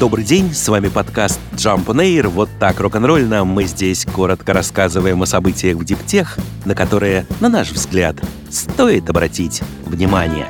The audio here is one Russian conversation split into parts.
Добрый день, с вами подкаст Jump on Air. Вот так рок-н-ролльно мы здесь коротко рассказываем о событиях в диптех, на которые, на наш взгляд, стоит обратить внимание.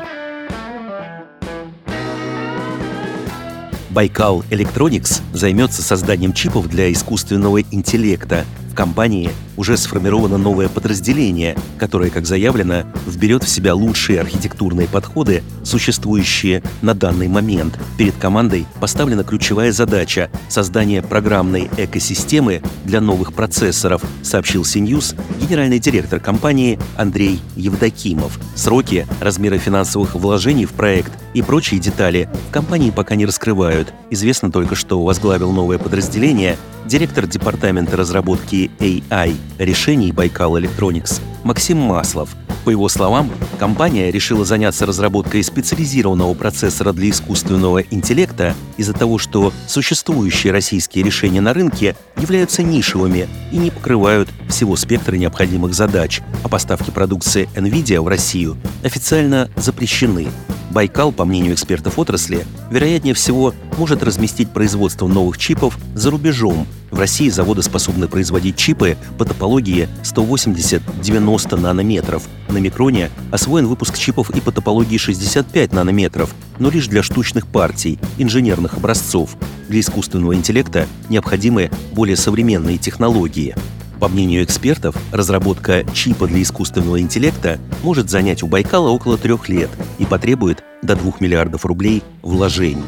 Байкал Electronics займется созданием чипов для искусственного интеллекта. В компании уже сформировано новое подразделение, которое, как заявлено, вберет в себя лучшие архитектурные подходы, существующие на данный момент. Перед командой поставлена ключевая задача – создание программной экосистемы для новых процессоров, сообщил CNews генеральный директор компании Андрей Евдокимов. Сроки, размеры финансовых вложений в проект и прочие детали в компании пока не раскрывают. Известно только, что возглавил новое подразделение директор департамента разработки AI решений Байкал Electronics Максим Маслов. По его словам, компания решила заняться разработкой специализированного процессора для искусственного интеллекта из-за того, что существующие российские решения на рынке являются нишевыми и не покрывают всего спектра необходимых задач, а поставки продукции NVIDIA в Россию официально запрещены. Байкал, по мнению экспертов отрасли, вероятнее всего может разместить производство новых чипов за рубежом. В России заводы способны производить чипы по топологии 180-90 нанометров. На микроне освоен выпуск чипов и по топологии 65 нанометров, но лишь для штучных партий, инженерных образцов. Для искусственного интеллекта необходимы более современные технологии. По мнению экспертов, разработка чипа для искусственного интеллекта может занять у Байкала около трех лет и потребует до 2 миллиардов рублей вложений.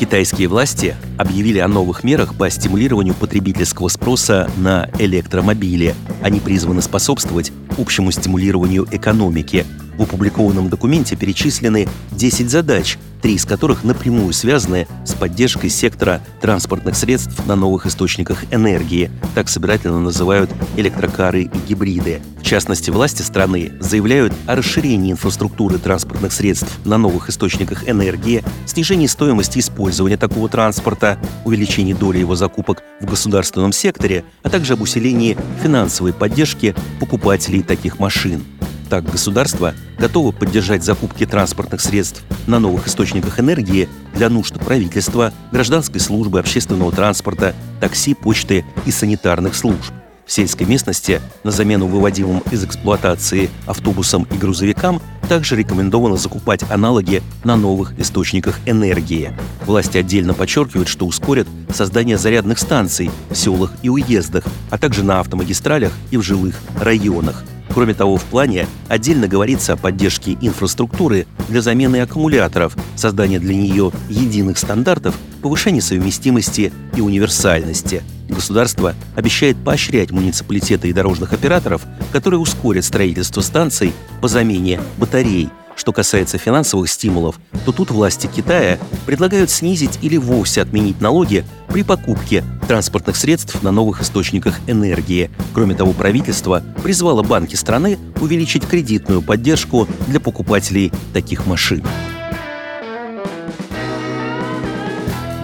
Китайские власти объявили о новых мерах по стимулированию потребительского спроса на электромобили. Они призваны способствовать общему стимулированию экономики. В опубликованном документе перечислены 10 задач, три из которых напрямую связаны с поддержкой сектора транспортных средств на новых источниках энергии. Так собирательно называют электрокары и гибриды. В частности, власти страны заявляют о расширении инфраструктуры транспортных средств на новых источниках энергии, снижении стоимости использования такого транспорта, увеличении доли его закупок в государственном секторе, а также об усилении финансовой поддержки покупателей таких машин. Так, государство готово поддержать закупки транспортных средств на новых источниках энергии для нужд правительства, гражданской службы, общественного транспорта, такси, почты и санитарных служб. В сельской местности на замену выводимым из эксплуатации автобусам и грузовикам также рекомендовано закупать аналоги на новых источниках энергии. Власти отдельно подчеркивают, что ускорят создание зарядных станций в селах и уездах, а также на автомагистралях и в жилых районах. Кроме того, в плане отдельно говорится о поддержке инфраструктуры для замены аккумуляторов, создания для нее единых стандартов, повышения совместимости и универсальности. Государство обещает поощрять муниципалитеты и дорожных операторов, которые ускорят строительство станций по замене батарей – что касается финансовых стимулов, то тут власти Китая предлагают снизить или вовсе отменить налоги при покупке транспортных средств на новых источниках энергии. Кроме того, правительство призвало банки страны увеличить кредитную поддержку для покупателей таких машин.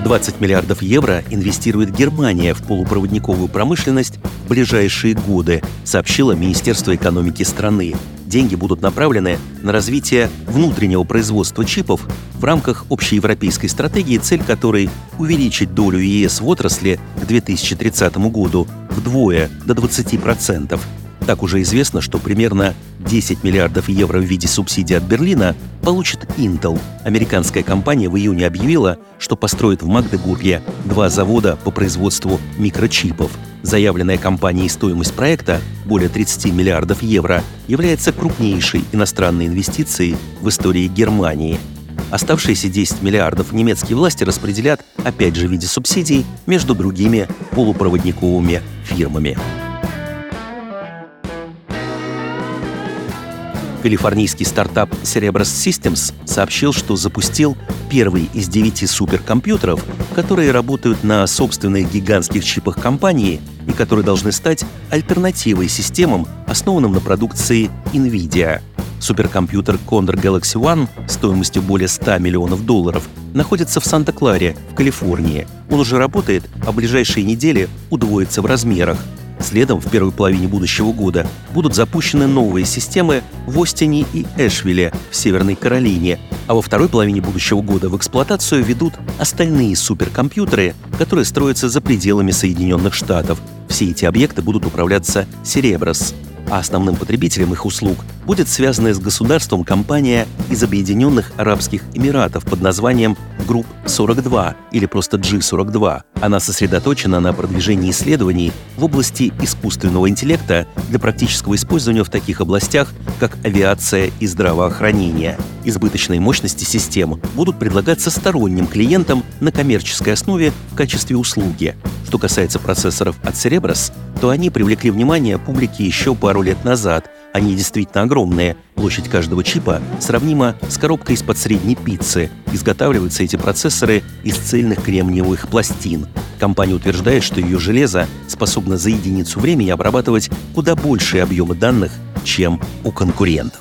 20 миллиардов евро инвестирует Германия в полупроводниковую промышленность в ближайшие годы, сообщило Министерство экономики страны деньги будут направлены на развитие внутреннего производства чипов в рамках общеевропейской стратегии, цель которой – увеличить долю ЕС в отрасли к 2030 году вдвое до 20%. Так уже известно, что примерно 10 миллиардов евро в виде субсидий от Берлина получит Intel. Американская компания в июне объявила, что построит в Магдебурге два завода по производству микрочипов. Заявленная компанией стоимость проекта, более 30 миллиардов евро, является крупнейшей иностранной инвестицией в истории Германии. Оставшиеся 10 миллиардов немецкие власти распределят, опять же в виде субсидий, между другими полупроводниковыми фирмами. Калифорнийский стартап Cerebras Systems сообщил, что запустил первый из девяти суперкомпьютеров, которые работают на собственных гигантских чипах компании и которые должны стать альтернативой системам, основанным на продукции NVIDIA. Суперкомпьютер Condor Galaxy One стоимостью более 100 миллионов долларов находится в Санта-Кларе, в Калифорнии. Он уже работает, а в ближайшие недели удвоится в размерах. Следом, в первой половине будущего года, будут запущены новые системы в Остине и Эшвилле в Северной Каролине, а во второй половине будущего года в эксплуатацию ведут остальные суперкомпьютеры, которые строятся за пределами Соединенных Штатов. Все эти объекты будут управляться Cerebras а основным потребителем их услуг будет связанная с государством компания из Объединенных Арабских Эмиратов под названием Group 42 или просто G42. Она сосредоточена на продвижении исследований в области искусственного интеллекта для практического использования в таких областях, как авиация и здравоохранение. Избыточные мощности систем будут предлагаться сторонним клиентам на коммерческой основе в качестве услуги. Что касается процессоров от Cerebras, то они привлекли внимание публики еще пару лет назад. Они действительно огромные. Площадь каждого чипа сравнима с коробкой из-под средней пиццы. Изготавливаются эти процессоры из цельных кремниевых пластин. Компания утверждает, что ее железо способно за единицу времени обрабатывать куда большие объемы данных, чем у конкурентов.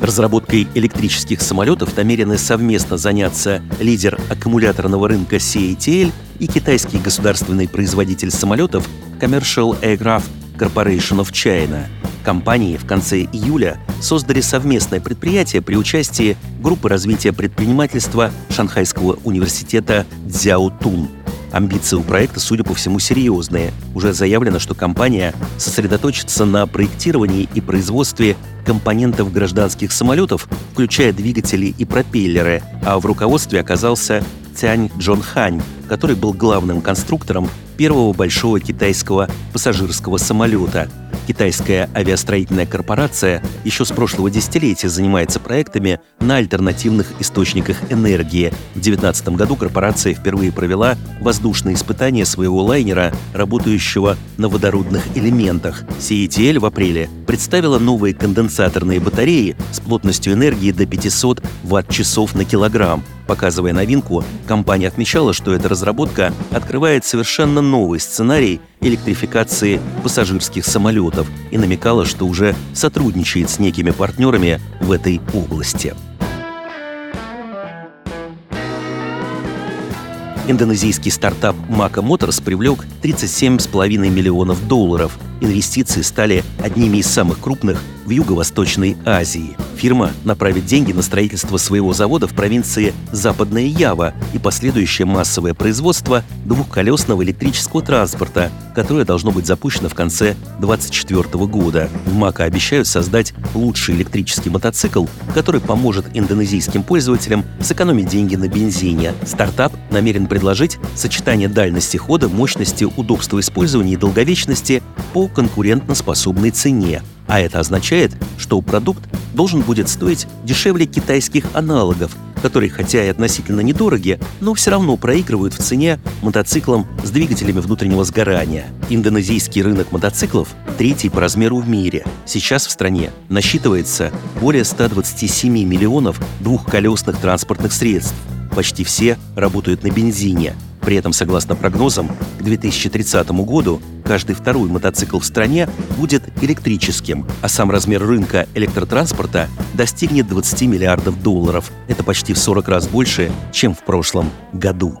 Разработкой электрических самолетов намерены совместно заняться лидер аккумуляторного рынка CATL и китайский государственный производитель самолетов Commercial Aircraft Corporation of China. Компании в конце июля создали совместное предприятие при участии группы развития предпринимательства Шанхайского университета Цзяотун – Амбиции у проекта, судя по всему, серьезные. Уже заявлено, что компания сосредоточится на проектировании и производстве компонентов гражданских самолетов, включая двигатели и пропеллеры, а в руководстве оказался Тянь Джон Хань, который был главным конструктором первого большого китайского пассажирского самолета – Китайская авиастроительная корпорация еще с прошлого десятилетия занимается проектами на альтернативных источниках энергии. В 2019 году корпорация впервые провела воздушные испытания своего лайнера, работающего на водородных элементах. CETL в апреле представила новые конденсаторные батареи с плотностью энергии до 500 ватт-часов на килограмм. Показывая новинку, компания отмечала, что эта разработка открывает совершенно новый сценарий электрификации пассажирских самолетов и намекала, что уже сотрудничает с некими партнерами в этой области. Индонезийский стартап Maca Motors привлек 37,5 миллионов долларов. Инвестиции стали одними из самых крупных в Юго-Восточной Азии. Фирма направит деньги на строительство своего завода в провинции Западная Ява и последующее массовое производство двухколесного электрического транспорта, которое должно быть запущено в конце 2024 года. В МАКа обещают создать лучший электрический мотоцикл, который поможет индонезийским пользователям сэкономить деньги на бензине. Стартап намерен предложить сочетание дальности хода, мощности, удобства использования и долговечности по конкурентоспособной цене. А это означает, что продукт должен будет стоить дешевле китайских аналогов, которые хотя и относительно недороги, но все равно проигрывают в цене мотоциклам с двигателями внутреннего сгорания. Индонезийский рынок мотоциклов третий по размеру в мире. Сейчас в стране насчитывается более 127 миллионов двухколесных транспортных средств. Почти все работают на бензине – при этом, согласно прогнозам, к 2030 году каждый второй мотоцикл в стране будет электрическим, а сам размер рынка электротранспорта достигнет 20 миллиардов долларов. Это почти в 40 раз больше, чем в прошлом году.